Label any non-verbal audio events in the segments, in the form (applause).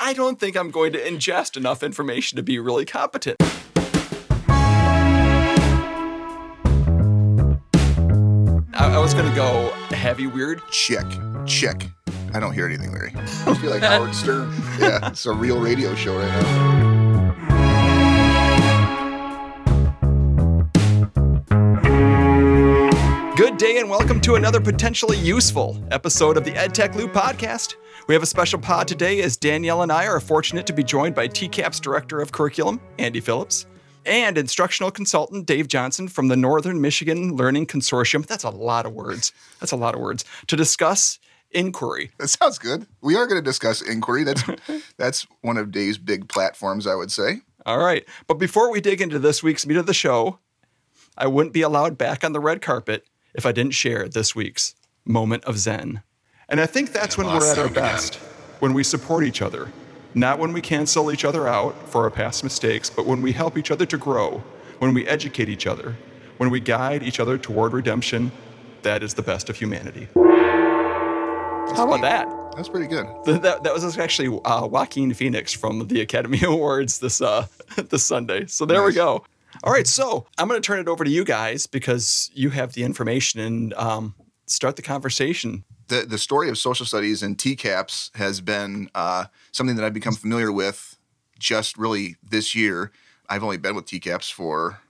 I don't think I'm going to ingest enough information to be really competent. I, I was going to go heavy weird. Check, check. I don't hear anything, Larry. I feel like Howard Stern. (laughs) Yeah, it's a real radio show right now. Good day and welcome to another potentially useful episode of the EdTech Loop podcast. We have a special pod today as Danielle and I are fortunate to be joined by TCAP's Director of Curriculum, Andy Phillips, and instructional consultant Dave Johnson from the Northern Michigan Learning Consortium. That's a lot of words. That's a lot of words to discuss inquiry. That sounds good. We are going to discuss inquiry. That's (laughs) that's one of Dave's big platforms, I would say. All right. But before we dig into this week's meat of the show, I wouldn't be allowed back on the red carpet if I didn't share this week's moment of Zen. And I think that's when we're at our best, when we support each other. Not when we cancel each other out for our past mistakes, but when we help each other to grow, when we educate each other, when we guide each other toward redemption. That is the best of humanity. How about that? That's pretty good. Th- That, that was actually uh, Joaquin Phoenix from the Academy (laughs) Awards this uh, (laughs) this Sunday. So there we go. All right, so I'm going to turn it over to you guys because you have the information and um, start the conversation. The the story of social studies and TCAPS has been uh, something that I've become familiar with just really this year. I've only been with TCAPS for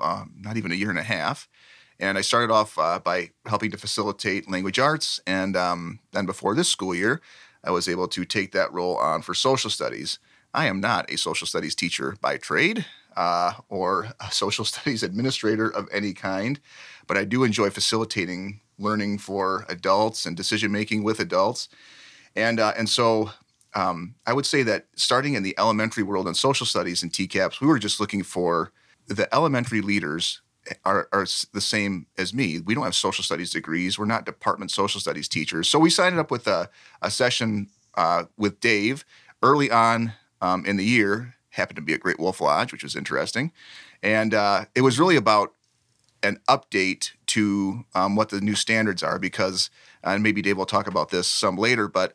uh, not even a year and a half. And I started off uh, by helping to facilitate language arts. And um, then before this school year, I was able to take that role on for social studies. I am not a social studies teacher by trade uh, or a social (laughs) studies administrator of any kind, but I do enjoy facilitating learning for adults and decision making with adults. And, uh, and so um, I would say that starting in the elementary world in social studies and TCAPS, we were just looking for the elementary leaders are, are the same as me. We don't have social studies degrees. We're not department social studies teachers. So we signed up with a, a session uh, with Dave early on um, in the year. Happened to be at Great Wolf Lodge, which was interesting. And uh, it was really about an update to um, what the new standards are because, and maybe Dave will talk about this some later, but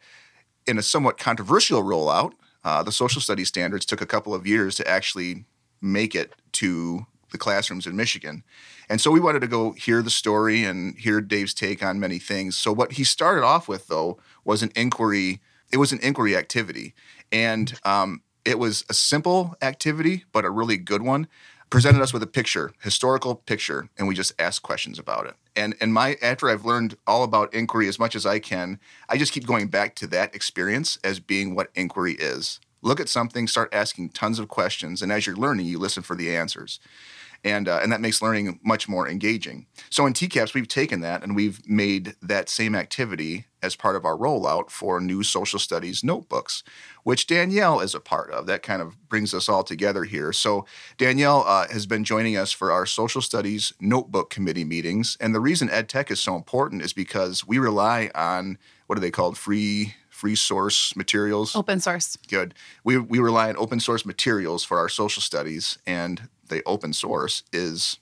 in a somewhat controversial rollout, uh, the social studies standards took a couple of years to actually make it to the classrooms in Michigan. And so we wanted to go hear the story and hear Dave's take on many things. So what he started off with though was an inquiry. It was an inquiry activity, and um, it was a simple activity, but a really good one. Presented us with a picture, historical picture, and we just asked questions about it. And and my after I've learned all about inquiry as much as I can, I just keep going back to that experience as being what inquiry is. Look at something, start asking tons of questions, and as you're learning, you listen for the answers and uh, and that makes learning much more engaging. So in TCAPS, we've taken that and we've made that same activity as part of our rollout for new social studies notebooks, which Danielle is a part of. That kind of brings us all together here. So Danielle uh, has been joining us for our social studies notebook committee meetings, and the reason EdTech is so important is because we rely on what are they called free free source materials Open source. good. We we rely on open source materials for our social studies, and the open source is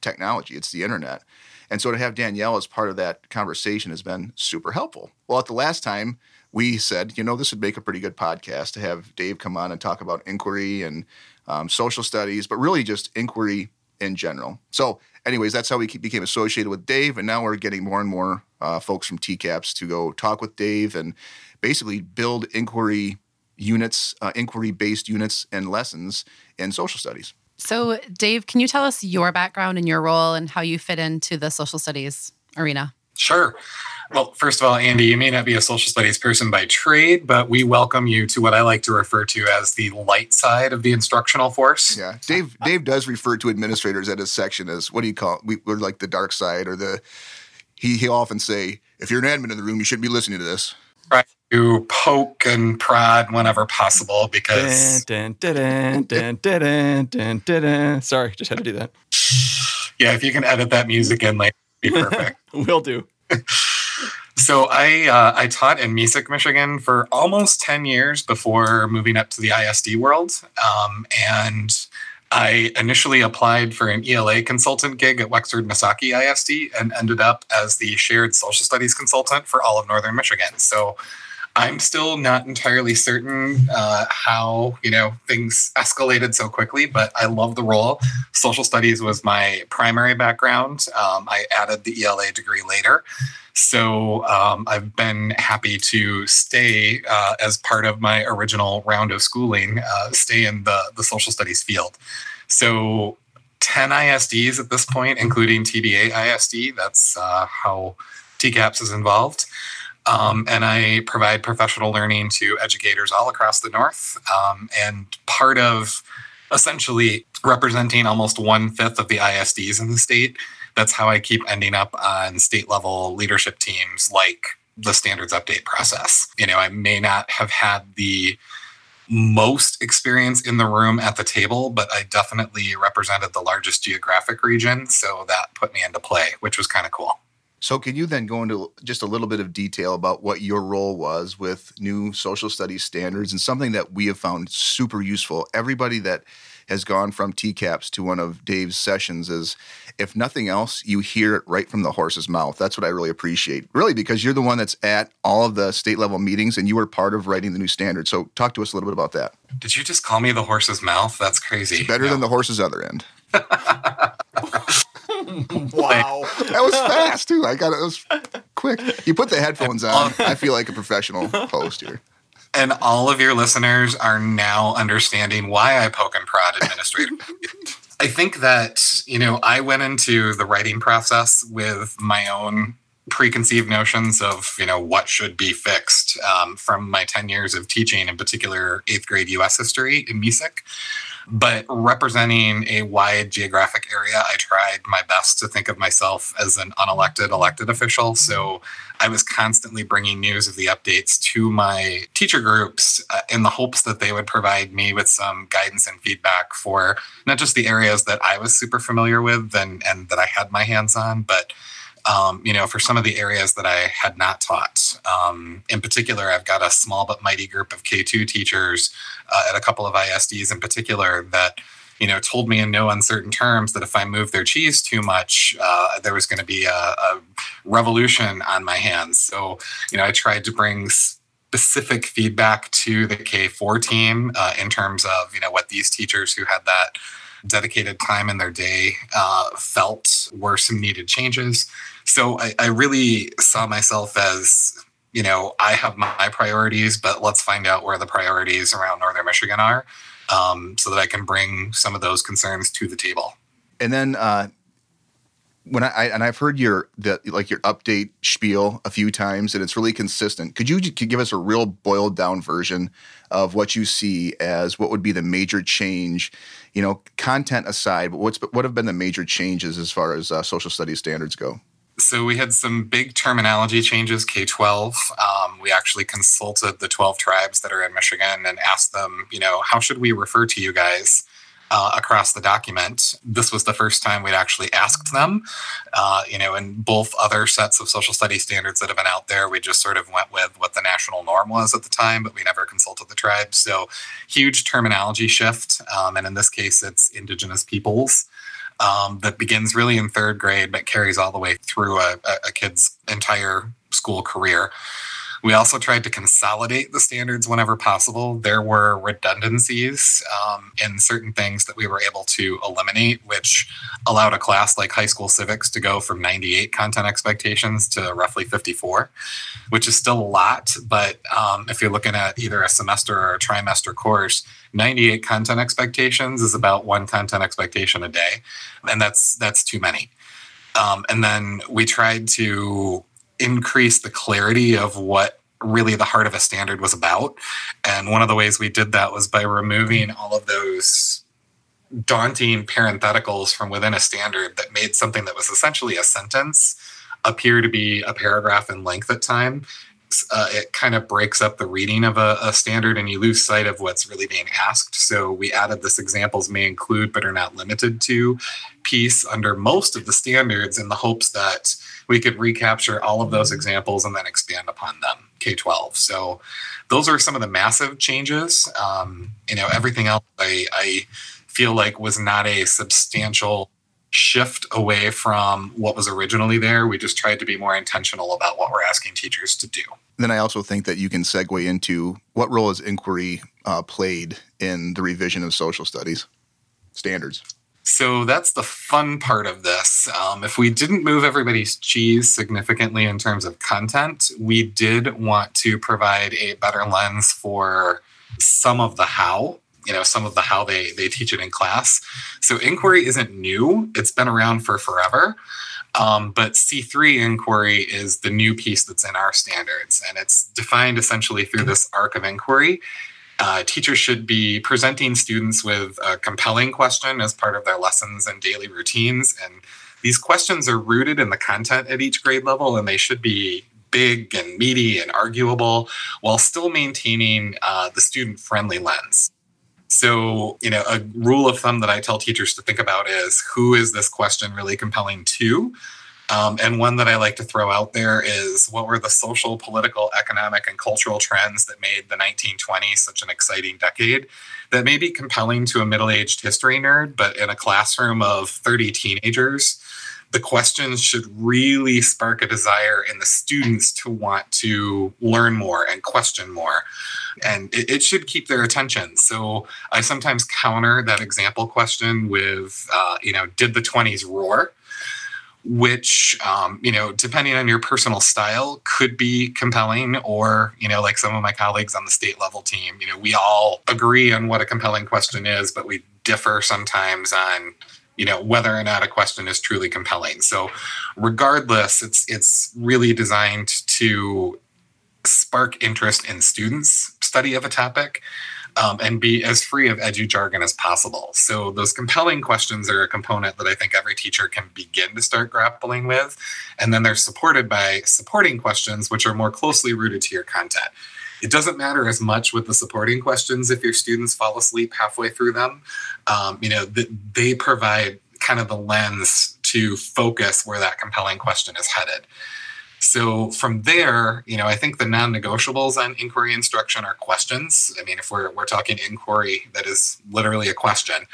technology. It's the internet, and so to have Danielle as part of that conversation has been super helpful. Well, at the last time we said, you know, this would make a pretty good podcast to have Dave come on and talk about inquiry and um, social studies, but really just inquiry in general. So, anyways, that's how we became associated with Dave, and now we're getting more and more uh, folks from TCAPS to go talk with Dave and basically build inquiry units, uh, inquiry-based units and lessons in social studies. So, Dave, can you tell us your background and your role and how you fit into the social studies arena? Sure. Well, first of all, Andy, you may not be a social studies person by trade, but we welcome you to what I like to refer to as the light side of the instructional force. Yeah, Dave. Uh, Dave does refer to administrators at his section as what do you call it? We, we're like the dark side or the. He he often say, if you're an admin in the room, you shouldn't be listening to this. Try to poke and prod whenever possible because. Dun, dun, dun, Sorry, just had to do that. Yeah, if you can edit that music in, like, be perfect. (laughs) Will do. (laughs) so I uh, I taught in Mesick, Michigan for almost ten years before moving up to the ISD world, um, and. I initially applied for an ELA consultant gig at Wexford Missaukee ISD and ended up as the shared social studies consultant for all of Northern Michigan. So I'm still not entirely certain uh, how you know things escalated so quickly, but I love the role. Social studies was my primary background. Um, I added the ELA degree later, so um, I've been happy to stay uh, as part of my original round of schooling, uh, stay in the the social studies field. So 10 ISDs at this point, including TBA ISD. That's uh, how TCAPS is involved. Um, and I provide professional learning to educators all across the North. Um, and part of essentially representing almost one fifth of the ISDs in the state, that's how I keep ending up on state level leadership teams like the standards update process. You know, I may not have had the most experience in the room at the table, but I definitely represented the largest geographic region. So that put me into play, which was kind of cool. So, can you then go into just a little bit of detail about what your role was with new social studies standards and something that we have found super useful? Everybody that has gone from TCAPS to one of Dave's sessions is, if nothing else, you hear it right from the horse's mouth. That's what I really appreciate, really, because you're the one that's at all of the state level meetings and you were part of writing the new standard. So, talk to us a little bit about that. Did you just call me the horse's mouth? That's crazy. It's better no. than the horse's other end. (laughs) (laughs) (laughs) wow. That was fast too. I got it. It was quick. You put the headphones on. I feel like a professional host here. And all of your listeners are now understanding why I poke and prod administrative. I think that, you know, I went into the writing process with my own preconceived notions of, you know, what should be fixed um, from my 10 years of teaching, in particular, eighth grade US history in Mesick. But representing a wide geographic area, I tried my best to think of myself as an unelected elected official. So I was constantly bringing news of the updates to my teacher groups uh, in the hopes that they would provide me with some guidance and feedback for not just the areas that I was super familiar with and, and that I had my hands on, but um, you know, for some of the areas that I had not taught. Um, in particular, I've got a small but mighty group of K2 teachers uh, at a couple of ISDs in particular that, you know, told me in no uncertain terms that if I moved their cheese too much, uh, there was going to be a, a revolution on my hands. So, you know, I tried to bring specific feedback to the K4 team uh, in terms of, you know, what these teachers who had that dedicated time in their day uh, felt were some needed changes. So I, I really saw myself as you know, I have my priorities, but let's find out where the priorities around Northern Michigan are um, so that I can bring some of those concerns to the table. And then uh, when I, I, and I've heard your the like your update spiel a few times, and it's really consistent. Could you could give us a real boiled down version of what you see as what would be the major change? You know, content aside, but what's what have been the major changes as far as uh, social studies standards go? So we had some big terminology changes. K twelve. Um, we actually consulted the twelve tribes that are in Michigan and asked them, you know, how should we refer to you guys? Uh, across the document. This was the first time we'd actually asked them. Uh, you know, in both other sets of social studies standards that have been out there, we just sort of went with what the national norm was at the time, but we never consulted the tribes. So, huge terminology shift. Um, and in this case, it's Indigenous peoples um, that begins really in third grade but carries all the way through a, a kid's entire school career. We also tried to consolidate the standards whenever possible. There were redundancies um, in certain things that we were able to eliminate, which allowed a class like high school civics to go from 98 content expectations to roughly 54, which is still a lot. But um, if you're looking at either a semester or a trimester course, 98 content expectations is about one content expectation a day, and that's that's too many. Um, and then we tried to increase the clarity of what really the heart of a standard was about. And one of the ways we did that was by removing all of those daunting parentheticals from within a standard that made something that was essentially a sentence appear to be a paragraph in length at time uh, it kind of breaks up the reading of a, a, standard and you lose sight of what's really being asked. So we added this examples may include but are not limited to piece under most of the standards in the hopes that we could recapture all of those examples and then expand upon them K 12. So those are some of the massive changes. Um, you know, everything else I, I feel like was not a substantial shift away from what was originally there. We just tried to be more intentional about what we're asking teachers to do. Then I also think that you can segue into what role has inquiry uh, played in the revision of social studies standards? So that's the fun part of this. Um, if we didn't move everybody's cheese significantly in terms of content, we did want to provide a better lens for some of the how you know some of the how they they teach it in class. So inquiry isn't new. It's been around for forever. Um, but c3 inquiry is the new piece that's in our standards. And it's defined essentially through this arc of inquiry uh, teachers should be presenting students with a compelling question as part of their lessons and daily routines and these questions are rooted in the content at each grade level and they should be big and meaty and arguable while still maintaining uh, the student friendly lens. So, you know, a rule of thumb that I tell teachers to think about is who is this question really compelling to? Um, and one that I like to throw out there is what were the social, political, economic, and cultural trends that made the 1920s such an exciting decade that may be compelling to a middle aged history nerd, but in a classroom of 30 teenagers, the questions should really spark a desire in the students to want to learn more and question more. And it, it should keep their attention. So I sometimes counter that example question with, uh, you know, did the 20s roar? Which um, you know depending on your personal style could be compelling or you know like some of my colleagues on the state level team you know we all agree on what a compelling question is but we differ sometimes on you know whether or not a question is truly compelling. So regardless it's it's really designed to spark interest in students study of a topic um, and be as free of edu jargon as possible so those compelling questions are a component that i think every teacher can begin to start grappling with and then they're supported by supporting questions which are more closely rooted to your content it doesn't matter as much with the supporting questions if your students fall asleep halfway through them. Um, you know, th- they provide kind of the lens to focus where that compelling question is headed. So from there, you know, I think the non-negotiables on inquiry instruction are questions. I mean, if we're we're talking inquiry, that is literally a question.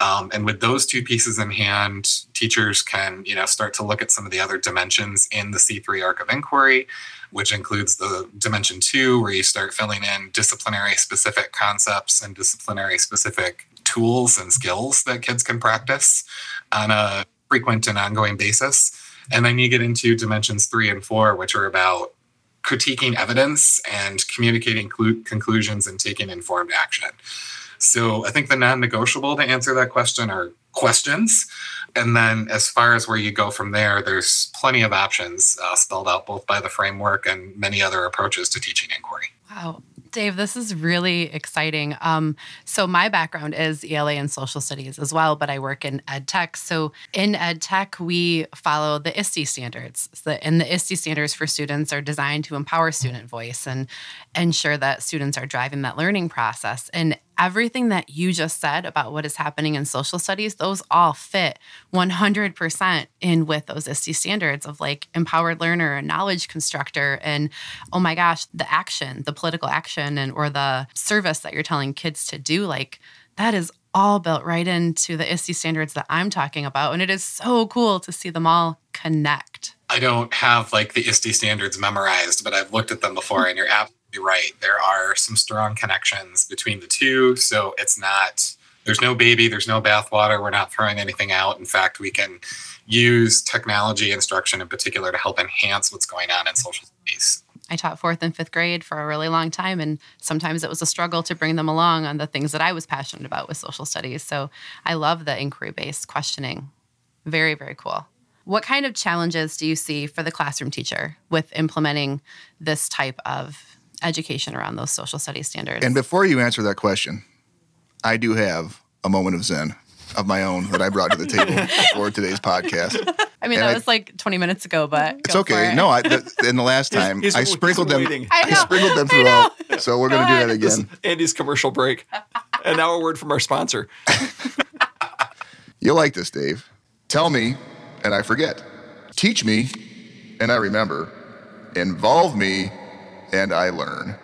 Um, and with those two pieces in hand, teachers can you know start to look at some of the other dimensions in the C3 arc of inquiry which includes the dimension two, where you start filling in disciplinary specific concepts and disciplinary specific tools and skills that kids can practice on a frequent and ongoing basis. And then you get into dimensions three and four, which are about critiquing evidence and communicating clu- conclusions and taking informed action. So I think the non negotiable to answer that question are questions. And then, as far as where you go from there, there's plenty of options uh, spelled out both by the framework and many other approaches to teaching inquiry. Wow. Dave, this is really exciting. Um, so my background is ELA and social studies as well, but I work in ed tech. So in ed tech, we follow the ISTE standards. So, and the ISTE standards for students are designed to empower student voice and ensure that students are driving that learning process. And everything that you just said about what is happening in social studies, those all fit 100% in with those ISTE standards of like empowered learner and knowledge constructor. And oh my gosh, the action, the political action, and or the service that you're telling kids to do, like that is all built right into the ISTE standards that I'm talking about. And it is so cool to see them all connect. I don't have like the ISTE standards memorized, but I've looked at them before, and you're absolutely right. There are some strong connections between the two. So it's not, there's no baby, there's no bathwater. We're not throwing anything out. In fact, we can use technology instruction in particular to help enhance what's going on in social studies. I taught fourth and fifth grade for a really long time, and sometimes it was a struggle to bring them along on the things that I was passionate about with social studies. So I love the inquiry based questioning. Very, very cool. What kind of challenges do you see for the classroom teacher with implementing this type of education around those social studies standards. And before you answer that question, I do have a moment of zen of my own that I brought to the table (laughs) for today's podcast. I mean, and that I, was like 20 minutes ago, but it's okay. It. No, I, the, in the last time he's, he's, I sprinkled them. I, I, sprinkled them throughout. So we're going to do that again. Andy's commercial break, and now a word from our sponsor. You'll like this, Dave. Tell me, and I forget. Teach me, and I remember. Involve me, and I learn.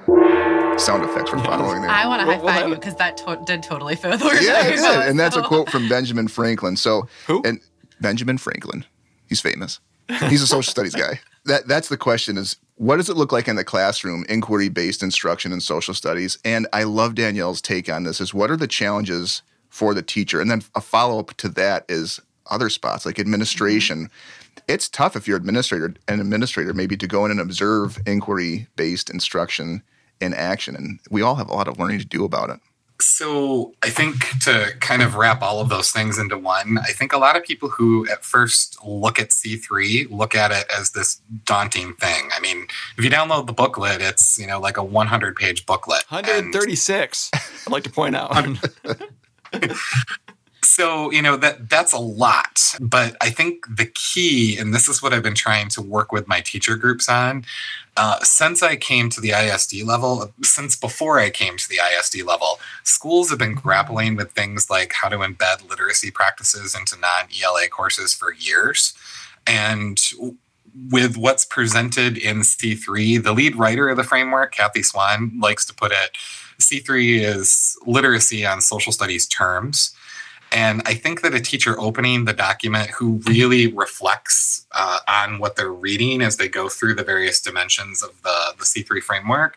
Sound effects were following there. I want to high five you because that to- did totally further. with Yeah, it did. And that's a quote from Benjamin Franklin. So, who? And Benjamin Franklin. He's famous. He's a social studies guy. That that's the question is what does it look like in the classroom, inquiry based instruction in social studies? And I love Danielle's take on this is what are the challenges for the teacher? And then a follow up to that is other spots like administration. Mm-hmm. It's tough if you're administrator an administrator maybe to go in and observe inquiry based instruction in action. And we all have a lot of learning to do about it. So I think to kind of wrap all of those things into one, I think a lot of people who at first look at C3 look at it as this daunting thing. I mean, if you download the booklet, it's, you know, like a 100 page booklet. 136, I'd like to point out. (laughs) (laughs) so you know that that's a lot but i think the key and this is what i've been trying to work with my teacher groups on uh, since i came to the isd level since before i came to the isd level schools have been grappling with things like how to embed literacy practices into non-ela courses for years. And with what's presented in c3 the lead writer of the framework kathy swan likes to put it c3 is literacy on social studies terms and I think that a teacher opening the document who really reflects uh, on what they're reading as they go through the various dimensions of the, the C3 framework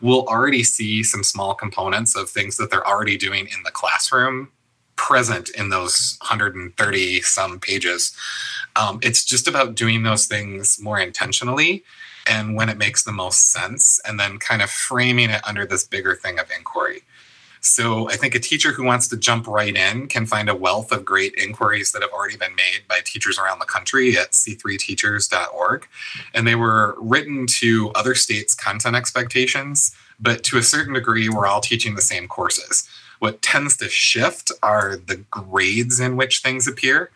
will already see some small components of things that they're already doing in the classroom present in those 130 some pages. Um, it's just about doing those things more intentionally and when it makes the most sense, and then kind of framing it under this bigger thing of inquiry. So I think a teacher who wants to jump right in can find a wealth of great inquiries that have already been made by teachers around the country at c3teachers.org. And they were written to other states' content expectations, but to a certain degree, we're all teaching the same courses. What tends to shift are the grades in which things appear.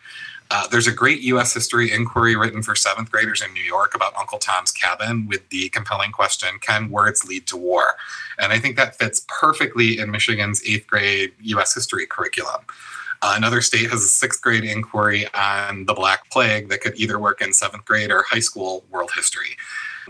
Uh, there's a great U.S. history inquiry written for seventh graders in New York about Uncle Tom's Cabin with the compelling question Can words lead to war? And I think that fits perfectly in Michigan's eighth grade U.S. history curriculum. Uh, another state has a sixth grade inquiry on the Black Plague that could either work in seventh grade or high school world history.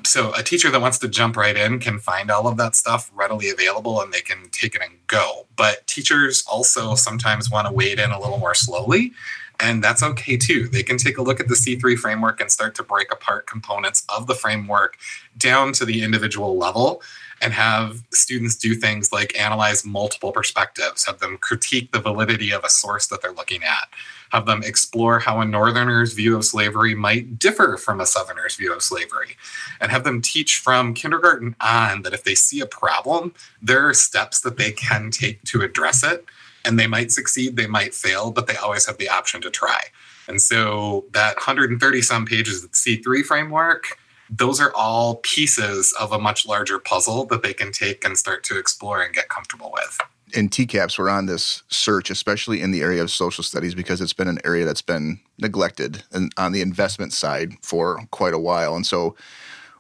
So, a teacher that wants to jump right in can find all of that stuff readily available and they can take it and go. But teachers also sometimes want to wade in a little more slowly and that's okay too. They can take a look at the C3 framework and start to break apart components of the framework down to the individual level and have students do things like analyze multiple perspectives, have them critique the validity of a source that they're looking at, have them explore how a northerner's view of slavery might differ from a southerner's view of slavery, and have them teach from kindergarten on that if they see a problem, there are steps that they can take to address it and they might succeed, they might fail, but they always have the option to try. And so that 130 some pages of the C3 framework, those are all pieces of a much larger puzzle that they can take and start to explore and get comfortable with. In TCAPS, we're on this search, especially in the area of social studies, because it's been an area that's been neglected and on the investment side for quite a while. And so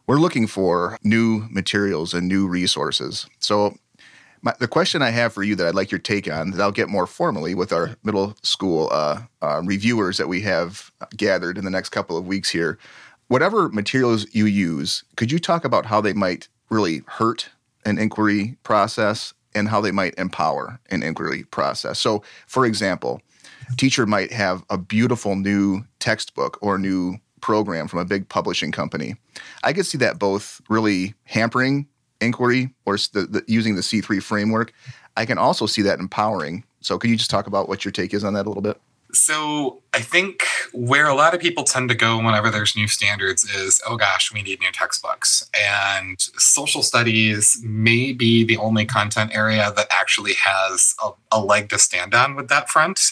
we're looking for new materials and new resources. So my, the question I have for you that I'd like your take on that I'll get more formally with our middle school uh, uh, reviewers that we have gathered in the next couple of weeks here. Whatever materials you use, could you talk about how they might really hurt an inquiry process and how they might empower an inquiry process? So, for example, teacher might have a beautiful new textbook or new program from a big publishing company. I could see that both really hampering inquiry or the, the, using the C3 framework. I can also see that empowering. So, can you just talk about what your take is on that a little bit? So, I think where a lot of people tend to go whenever there's new standards is, oh gosh, we need new textbooks. And social studies may be the only content area that actually has a, a leg to stand on with that front.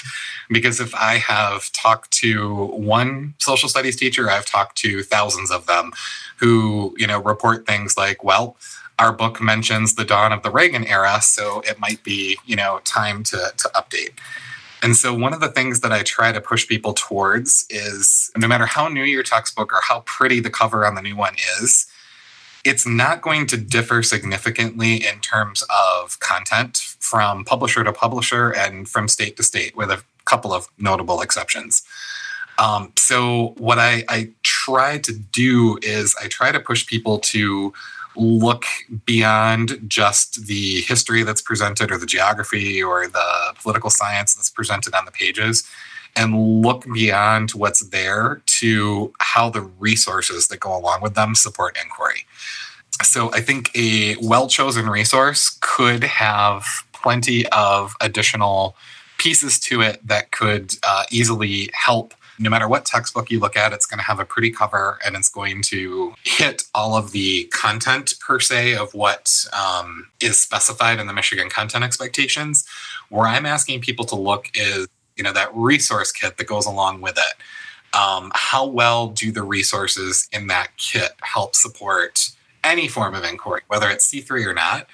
Because if I have talked to one social studies teacher, I've talked to thousands of them who, you know, report things like, well, our book mentions the dawn of the Reagan era, so it might be, you know, time to, to update. And so, one of the things that I try to push people towards is no matter how new your textbook or how pretty the cover on the new one is, it's not going to differ significantly in terms of content from publisher to publisher and from state to state, with a couple of notable exceptions. Um, so, what I, I try to do is I try to push people to look beyond just the history that's presented or the geography or the political science that's presented on the pages and look beyond what's there to how the resources that go along with them support inquiry. So I think a well chosen resource could have plenty of additional pieces to it that could uh, easily help no matter what textbook you look at, it's going to have a pretty cover and it's going to hit all of the content per se of what um, is specified in the Michigan content expectations. Where I'm asking people to look is, you know, that resource kit that goes along with it. Um, how well do the resources in that kit help support any form of inquiry, whether it's C3 or not?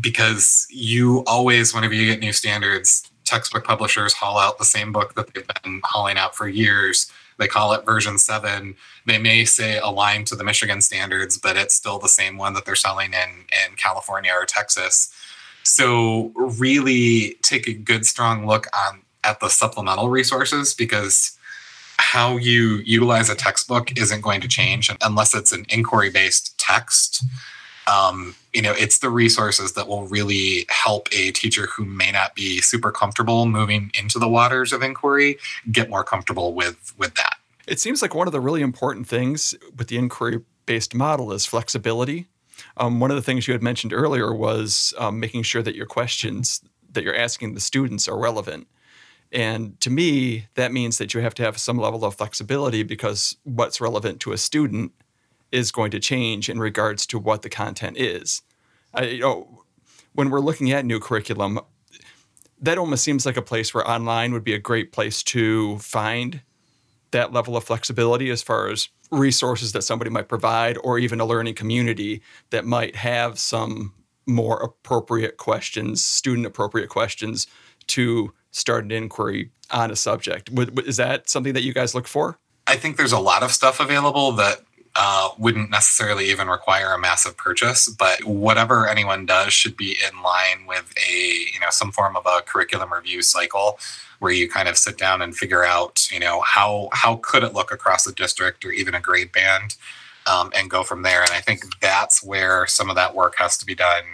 Because you always, whenever you get new standards, textbook publishers haul out the same book that they've been hauling out for years. They call it version seven. They may say aligned to the Michigan standards, but it's still the same one that they're selling in, in California or Texas. So really take a good strong look on at the supplemental resources because how you utilize a textbook isn't going to change unless it's an inquiry based text um, you know it's the resources that will really help a teacher who may not be super comfortable moving into the waters of inquiry get more comfortable with with that. It seems like one of the really important things with the inquiry based model is flexibility. Um, one of the things you had mentioned earlier was um, making sure that your questions that you're asking the students are relevant. And to me that means that you have to have some level of flexibility because what's relevant to a student is going to change in regards to what the content is. I, you know, when we're looking at new curriculum, that almost seems like a place where online would be a great place to find that level of flexibility as far as resources that somebody might provide or even a learning community that might have some more appropriate questions, student appropriate questions to start an inquiry on a subject. Is that something that you guys look for? I think there's a lot of stuff available that uh, wouldn't necessarily even require a massive purchase, but whatever anyone does should be in line with a you know some form of a curriculum review cycle where you kind of sit down and figure out you know how how could it look across the district or even a grade band um, and go from there. And I think that's where some of that work has to be done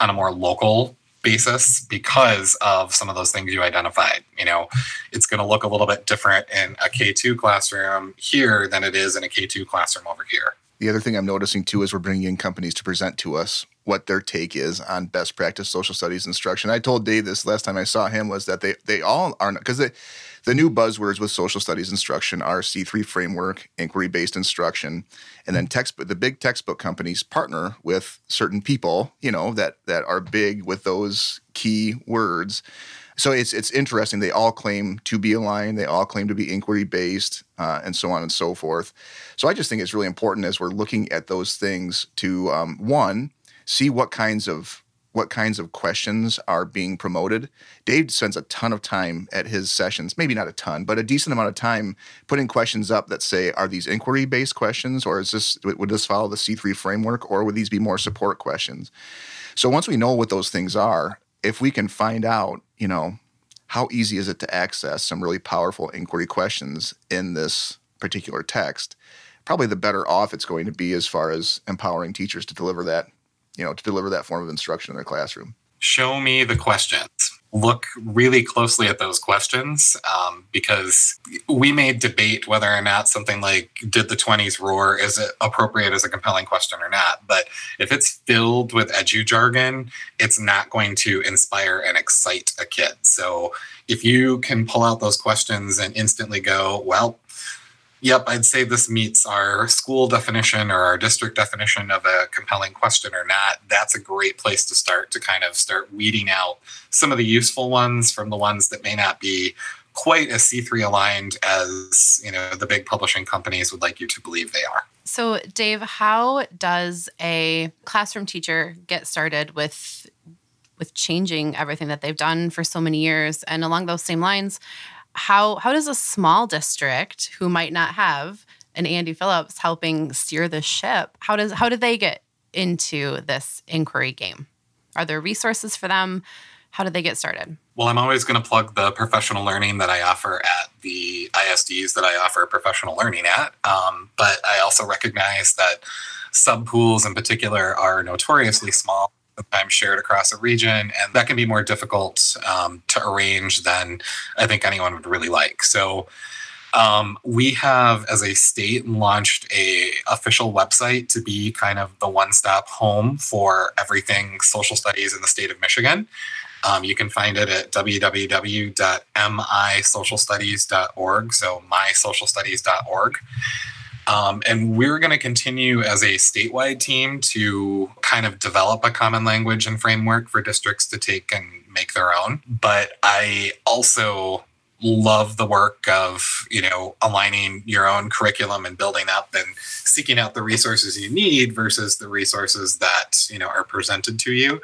on a more local basis because of some of those things you identified. You know, it's going to look a little bit different in a K2 classroom here than it is in a K2 classroom over here. The other thing I'm noticing too is we're bringing in companies to present to us what their take is on best practice social studies instruction. I told Dave this last time I saw him was that they they all are because they the new buzzwords with social studies instruction are C3 framework, inquiry based instruction, and then textbook. The big textbook companies partner with certain people, you know, that that are big with those key words. So it's it's interesting. They all claim to be aligned. They all claim to be inquiry based, uh, and so on and so forth. So I just think it's really important as we're looking at those things to um, one see what kinds of what kinds of questions are being promoted. Dave spends a ton of time at his sessions, maybe not a ton, but a decent amount of time putting questions up that say, are these inquiry based questions or is this would this follow the C3 framework or would these be more support questions? So once we know what those things are, if we can find out, you know, how easy is it to access some really powerful inquiry questions in this particular text, probably the better off it's going to be as far as empowering teachers to deliver that you know, to deliver that form of instruction in their classroom. Show me the questions. Look really closely at those questions um, because we may debate whether or not something like "Did the '20s roar?" is appropriate as a compelling question or not. But if it's filled with edu jargon, it's not going to inspire and excite a kid. So if you can pull out those questions and instantly go, "Well, Yep, I'd say this meets our school definition or our district definition of a compelling question or not. That's a great place to start to kind of start weeding out some of the useful ones from the ones that may not be quite as C3 aligned as, you know, the big publishing companies would like you to believe they are. So, Dave, how does a classroom teacher get started with with changing everything that they've done for so many years? And along those same lines, how how does a small district who might not have an Andy Phillips helping steer the ship, how does how do they get into this inquiry game? Are there resources for them? How do they get started? Well, I'm always going to plug the professional learning that I offer at the ISDs that I offer professional learning at. Um, but I also recognize that sub pools in particular are notoriously small sometimes shared across a region, and that can be more difficult um, to arrange than I think anyone would really like. So um, we have, as a state, launched a official website to be kind of the one-stop home for everything social studies in the state of Michigan. Um, you can find it at www.misocialstudies.org. So mysocialstudies.org. Um, and we're going to continue as a statewide team to kind of develop a common language and framework for districts to take and make their own. But I also love the work of you know aligning your own curriculum and building up and seeking out the resources you need versus the resources that you know are presented to you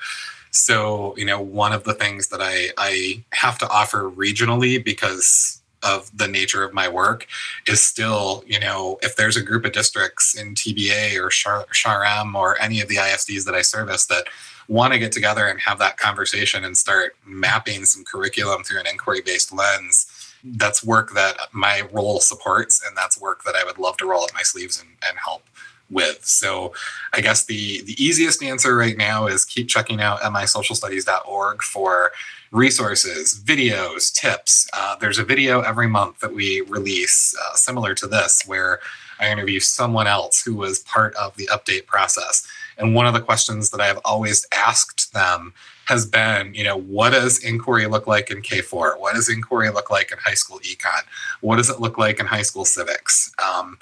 so you know one of the things that i i have to offer regionally because of the nature of my work is still, you know, if there's a group of districts in TBA or Char-Em or any of the ISDs that I service that want to get together and have that conversation and start mapping some curriculum through an inquiry based lens, that's work that my role supports. And that's work that I would love to roll up my sleeves and, and help with. So I guess the the easiest answer right now is keep checking out misocialstudies.org for resources, videos, tips. Uh, there's a video every month that we release uh, similar to this where I interview someone else who was part of the update process. And one of the questions that I've always asked them has been, you know, what does inquiry look like in K4? What does inquiry look like in high school econ? What does it look like in high school civics? Um,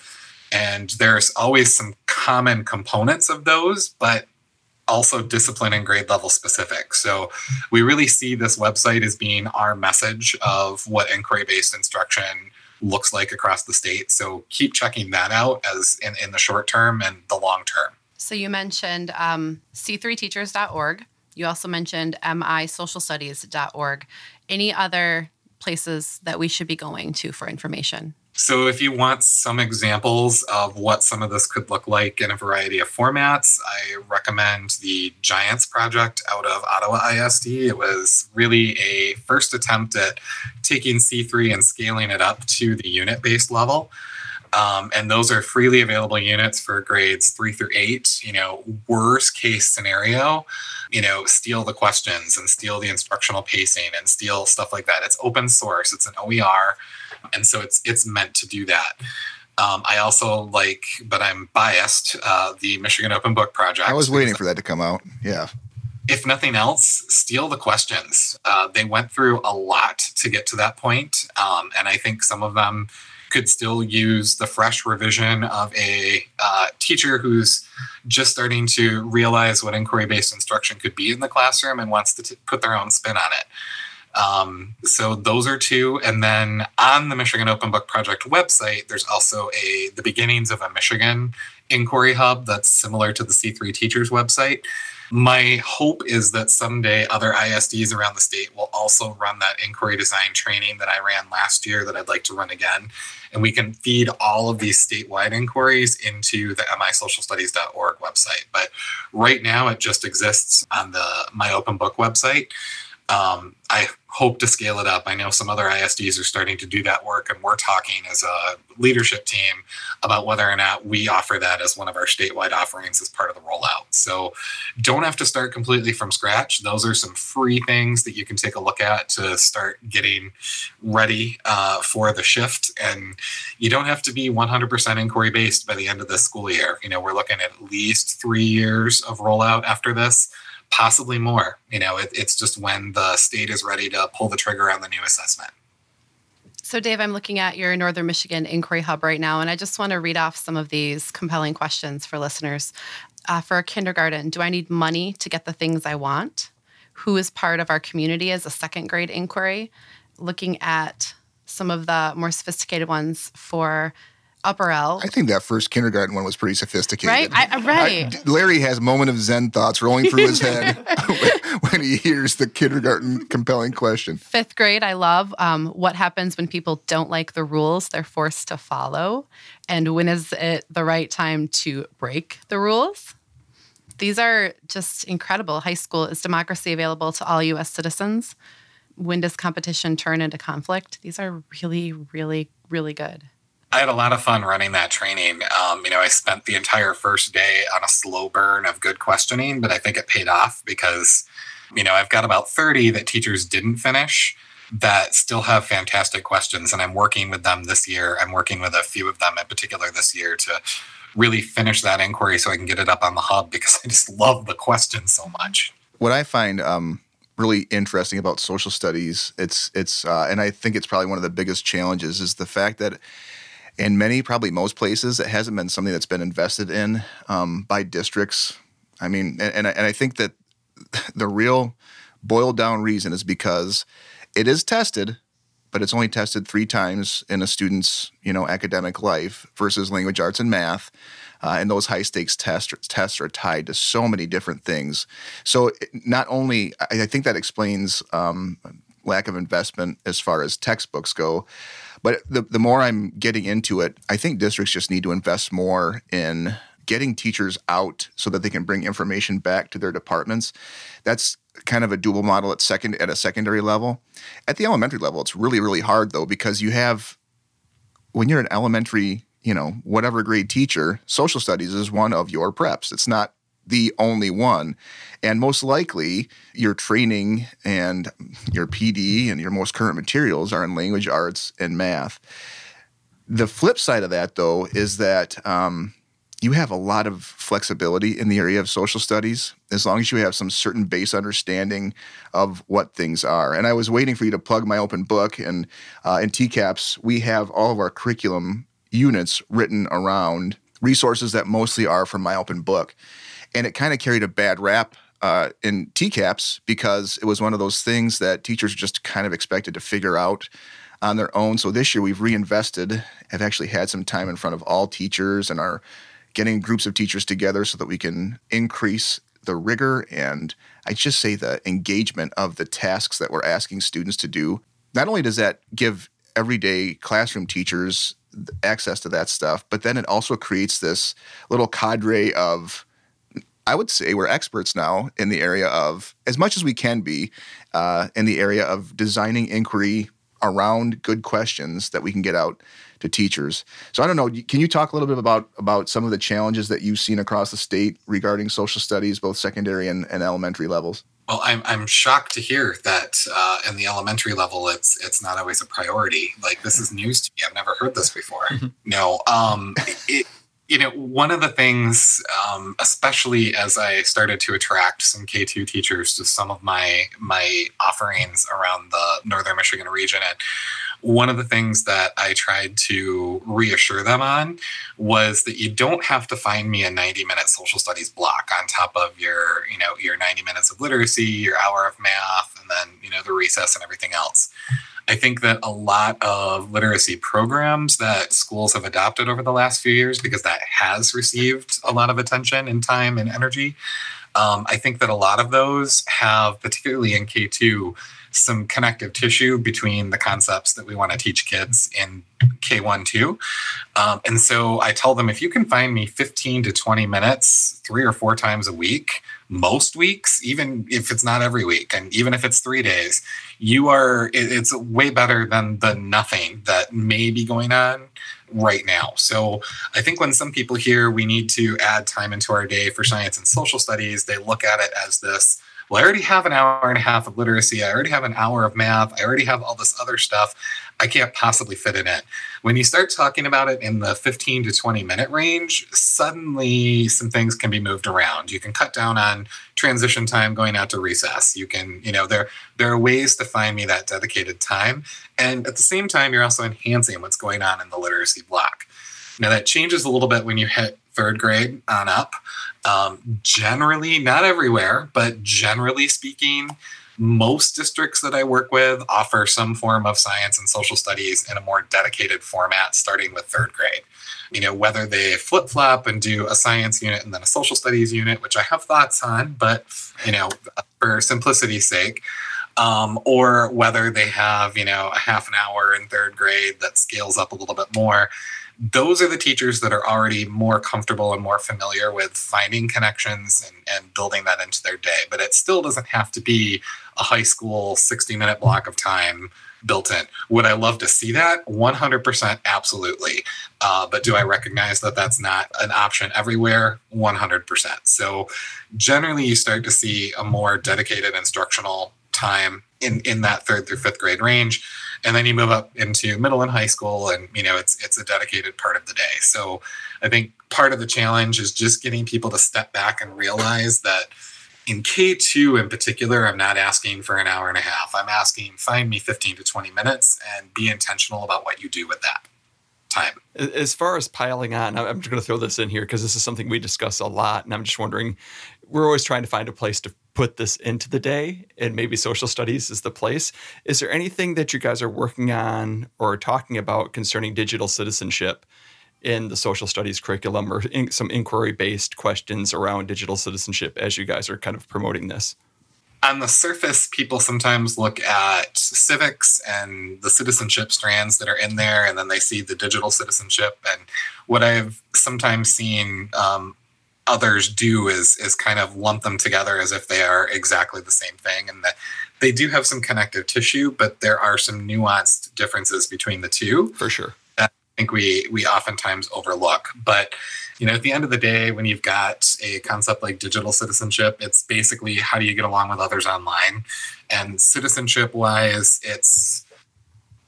and there's always some common components of those, but also discipline and grade level specific. So we really see this website as being our message of what inquiry based instruction looks like across the state. So keep checking that out as in, in the short term and the long term. So you mentioned um, c3teachers.org. You also mentioned misocialstudies.org. Any other places that we should be going to for information? So, if you want some examples of what some of this could look like in a variety of formats, I recommend the Giants project out of Ottawa ISD. It was really a first attempt at taking C3 and scaling it up to the unit based level. Um, and those are freely available units for grades three through eight. You know, worst case scenario, you know, steal the questions and steal the instructional pacing and steal stuff like that. It's open source, it's an OER and so it's it's meant to do that. Um, I also like, but I'm biased. Uh, the Michigan Open Book Project. I was waiting for that to come out. Yeah. If nothing else, steal the questions. Uh, they went through a lot to get to that point, um, and I think some of them could still use the fresh revision of a uh, teacher who's just starting to realize what inquiry-based instruction could be in the classroom and wants to t- put their own spin on it. Um, so those are two, and then on the Michigan Open Book Project website, there's also a the beginnings of a Michigan inquiry hub that's similar to the C3 Teachers website. My hope is that someday other ISDs around the state will also run that inquiry design training that I ran last year that I'd like to run again. And we can feed all of these statewide inquiries into the misocialstudies.org website. But right now, it just exists on the My Open Book website. Um, I hope to scale it up. I know some other ISDs are starting to do that work, and we're talking as a leadership team about whether or not we offer that as one of our statewide offerings as part of the rollout. So don't have to start completely from scratch. Those are some free things that you can take a look at to start getting ready uh, for the shift. And you don't have to be 100% inquiry based by the end of the school year. You know, we're looking at at least three years of rollout after this possibly more. You know, it, it's just when the state is ready to pull the trigger on the new assessment. So, Dave, I'm looking at your Northern Michigan Inquiry Hub right now, and I just want to read off some of these compelling questions for listeners. Uh, for a kindergarten, do I need money to get the things I want? Who is part of our community as a second grade inquiry? Looking at some of the more sophisticated ones for upper L. I think that first kindergarten one was pretty sophisticated. Right? I, right. I, Larry has moment of Zen thoughts rolling through his head (laughs) (laughs) when he hears the kindergarten compelling question. Fifth grade, I love um, what happens when people don't like the rules they're forced to follow, and when is it the right time to break the rules? These are just incredible. High school is democracy available to all U.S. citizens? When does competition turn into conflict? These are really, really, really good. I had a lot of fun running that training. Um, you know, I spent the entire first day on a slow burn of good questioning, but I think it paid off because, you know, I've got about 30 that teachers didn't finish that still have fantastic questions. And I'm working with them this year. I'm working with a few of them in particular this year to really finish that inquiry so I can get it up on the hub because (laughs) I just love the questions so much. What I find um, really interesting about social studies, it's it's, uh, and I think it's probably one of the biggest challenges is the fact that in many, probably most places, it hasn't been something that's been invested in um, by districts. I mean, and, and I, and I think that (laughs) the real boiled down reason is because it is tested, but it's only tested three times in a student's you know academic life versus language arts and math. Uh, and those high stakes tests tests are tied to so many different things. So not only I, I think that explains um, lack of investment as far as textbooks go, but the the more I'm getting into it, I think districts just need to invest more in getting teachers out so that they can bring information back to their departments. That's kind of a dual model at second at a secondary level. At the elementary level, it's really really hard though because you have when you're an elementary, you know, whatever grade teacher, social studies is one of your preps. It's not the only one. And most likely, your training and your PD and your most current materials are in language arts and math. The flip side of that, though, is that um, you have a lot of flexibility in the area of social studies as long as you have some certain base understanding of what things are. And I was waiting for you to plug MI Open Book. And uh, in TCAPS, we have all of our curriculum units written around resources that mostly are from MI Open Book. And it kind of carried a bad rap uh, in TCAPS because it was one of those things that teachers just kind of expected to figure out on their own. So this year we've reinvested, have actually had some time in front of all teachers and are getting groups of teachers together so that we can increase the rigor and I just say the engagement of the tasks that we're asking students to do. Not only does that give everyday classroom teachers access to that stuff, but then it also creates this little cadre of I would say we're experts now in the area of, as much as we can be, uh, in the area of designing inquiry around good questions that we can get out to teachers. So I don't know. Can you talk a little bit about about some of the challenges that you've seen across the state regarding social studies, both secondary and, and elementary levels? Well, I'm I'm shocked to hear that uh, in the elementary level, it's it's not always a priority. Like this is news to me. I've never heard this before. (laughs) no, um, it, you know, one of the things, um, especially as I started to attract some K two teachers to some of my my offerings around the Northern Michigan region, and one of the things that I tried to reassure them on was that you don't have to find me a 90 minute social studies block on top of your, you know, your 90 minutes of literacy, your hour of math, and then, you know, the recess and everything else. I think that a lot of literacy programs that schools have adopted over the last few years, because that has received a lot of attention and time and energy, um, I think that a lot of those have, particularly in K2, some connective tissue between the concepts that we want to teach kids in K1 2. Um, and so I tell them if you can find me 15 to 20 minutes three or four times a week, most weeks, even if it's not every week, and even if it's three days, you are, it's way better than the nothing that may be going on right now. So I think when some people hear we need to add time into our day for science and social studies, they look at it as this well, I already have an hour and a half of literacy. I already have an hour of math. I already have all this other stuff. I can't possibly fit it in. When you start talking about it in the 15 to 20 minute range, suddenly some things can be moved around. You can cut down on transition time going out to recess. You can, you know, there there are ways to find me that dedicated time. And at the same time, you're also enhancing what's going on in the literacy block. Now that changes a little bit when you hit third grade on up. Um, generally, not everywhere, but generally speaking, most districts that I work with offer some form of science and social studies in a more dedicated format starting with third grade. You know, whether they flip flop and do a science unit and then a social studies unit, which I have thoughts on, but, you know, for simplicity's sake, um, or whether they have, you know, a half an hour in third grade that scales up a little bit more those are the teachers that are already more comfortable and more familiar with finding connections and, and building that into their day. But it still doesn't have to be a high school 60 minute block of time built in. Would I love to see that? 100% absolutely. Uh, but do I recognize that that's not an option everywhere? 100%. So generally, you start to see a more dedicated instructional time in, in that third through fifth grade range. And then you move up into middle and high school, and you know it's it's a dedicated part of the day. So I think part of the challenge is just getting people to step back and realize that in K2 in particular, I'm not asking for an hour and a half. I'm asking find me 15 to 20 minutes and be intentional about what you do with that time. As far as piling on, I'm just going to throw this in here because this is something we discuss a lot. And I'm just wondering, we're always trying to find a place to put this into the day, and maybe social studies is the place. Is there anything that you guys are working on or talking about concerning digital citizenship? in the social studies curriculum or in some inquiry based questions around digital citizenship as you guys are kind of promoting this? On the surface, people sometimes look at civics and the citizenship strands that are in there, and then they see the digital citizenship. And what I've sometimes seen um, others do is is kind of lump them together as if they are exactly the same thing, and that they do have some connective tissue, but there are some nuanced differences between the two. For sure That I think we we oftentimes overlook. But you know, at the end of the day, when you've got a concept like digital citizenship, it's basically how do you get along with others online. And citizenship wise, it's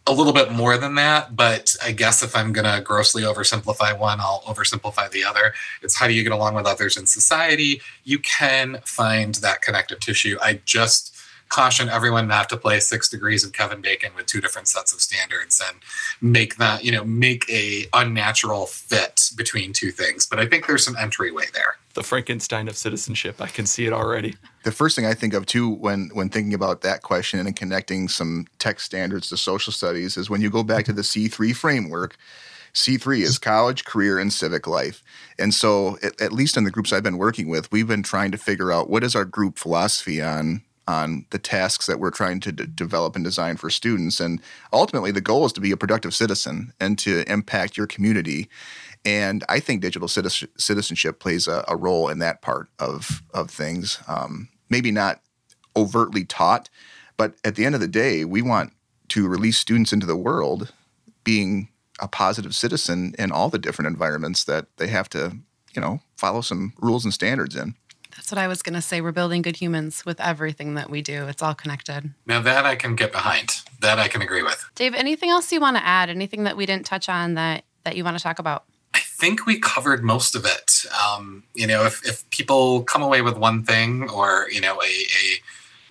a little bit more than that, but I guess if I'm going to grossly oversimplify one, I'll oversimplify the other. It's how do you get along with others in society? You can find that connective tissue. I just caution everyone not to play six degrees of Kevin Bacon with two different sets of standards and make that, you know, make a unnatural fit between two things. But I think there's some entryway there. The Frankenstein of citizenship. I can see it already. The first thing I think of too when when thinking about that question and connecting some tech standards to social studies is when you go back to the C3 framework. C3 is college, career, and civic life. And so, at, at, least in the groups I've been working with, we've been trying to figure out what is our group philosophy on on the tasks that we're trying to d- develop and design for students. And ultimately, the goal is to be a productive citizen and to impact your community. And I think digital citizenship plays a, a role in that part of of things. Um, maybe not overtly taught, but at the end of the day, we want to release students into the world being a positive citizen in all the different environments that they have to, you know, follow some rules and standards in. That's what I was going to say. We're building good humans with everything that we do. It's all connected. Now, that I can get behind. That I can agree with. Dave, anything else you want to add? Anything that we didn't touch on that, that you want to talk about? I think we covered most of it. Um, you know, if, if people come away with one thing or, you know, a, a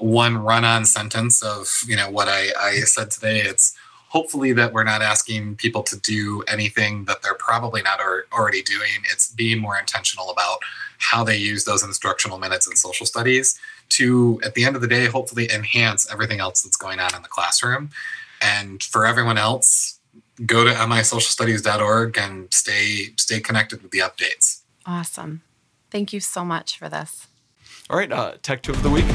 one run on sentence of, you know, what I, I said today, it's hopefully that we're not asking people to do anything that they're probably not already doing. It's being more intentional about how they use those instructional minutes in social studies to, at the end of the day, hopefully enhance everything else that's going on in the classroom. And for everyone else, go to misocialstudies.org and stay stay connected with the updates. Awesome. Thank you so much for this. All right, uh, tech tip of the week.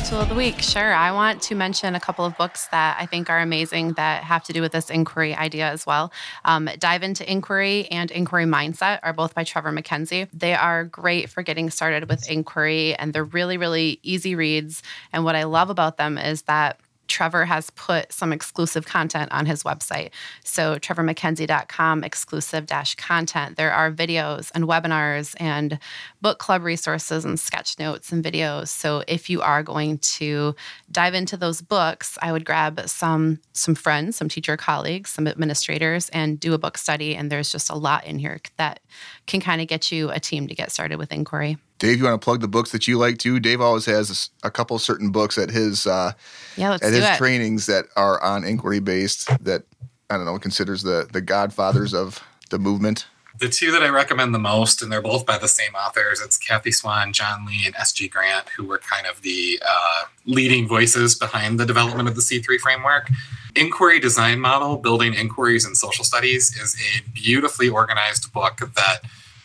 Tool of the Week. Sure. I want to mention a couple of books that I think are amazing that have to do with this inquiry idea as well. Um, Dive into Inquiry and Inquiry Mindset are both by Trevor MacKenzie. They are great for getting started with inquiry and they're really, really easy reads. And what I love about them is that Trevor has put some exclusive content on his website. So, trevormackenzie.com exclusive dash content. There are videos and webinars and book club resources and sketch notes and videos. So, if you are going to dive into those books, I would grab some some friends, some teacher colleagues, some administrators, and do a book study. And there's just a lot in here that can kind of get you a team to get started with inquiry. Dave, you want to plug the books that you like too? Dave always has a couple certain books at his uh, yeah, at his it. trainings that are on inquiry based that I don't know considers the the godfathers of the movement. The two that I recommend the most, and they're both by the same authors. It's Kathy Swan, John Lee, and S.G. Grant, who were kind of the uh, leading voices behind the development of the C3 framework. Inquiry Design Model: Building Inquiries in Social Studies is a beautifully organized book that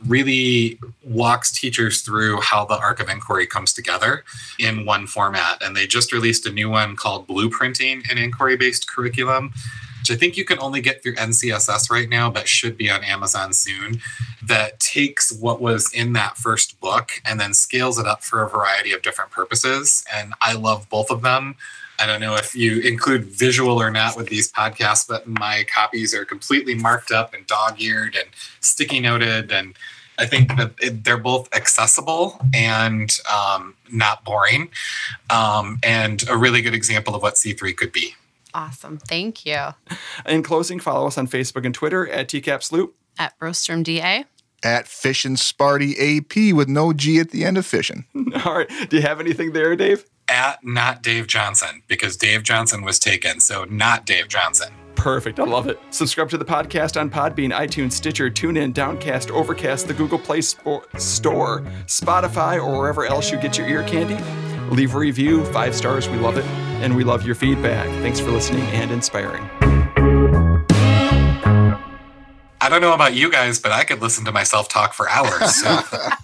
really walks teachers through how the arc of inquiry comes together in one format. And they just released a new one called Blueprinting an Inquiry Based Curriculum. which I think you can only get through NCSS right now, but should be on Amazon soon, that takes what was in that first book and then scales it up for a variety of different purposes. And I love both of them. I don't know if you include visual or not with these podcasts, but my copies are completely marked up and dog eared and sticky noted. And I think that it, they're both accessible and um, not boring, um, and a really good example of what C3 could be. Awesome. Thank you. In closing, follow us on Facebook and Twitter at TCapsLoop, At Brostrom DA. At Fishin Sparty AP with no G at the end of fishing. (laughs) All right. Do you have anything there, Dave? At not Dave Johnson, because Dave Johnson was taken. So not Dave Johnson. Perfect. I love it. Subscribe to the podcast on Podbean, iTunes, Stitcher, TuneIn, Downcast, Overcast, the Google Play Spo- Store, Spotify, or wherever else you get your ear candy. Leave a review, five stars. We love it. And we love your feedback. Thanks for listening and inspiring. I don't know about you guys, but I could listen to myself talk for hours. So. (laughs)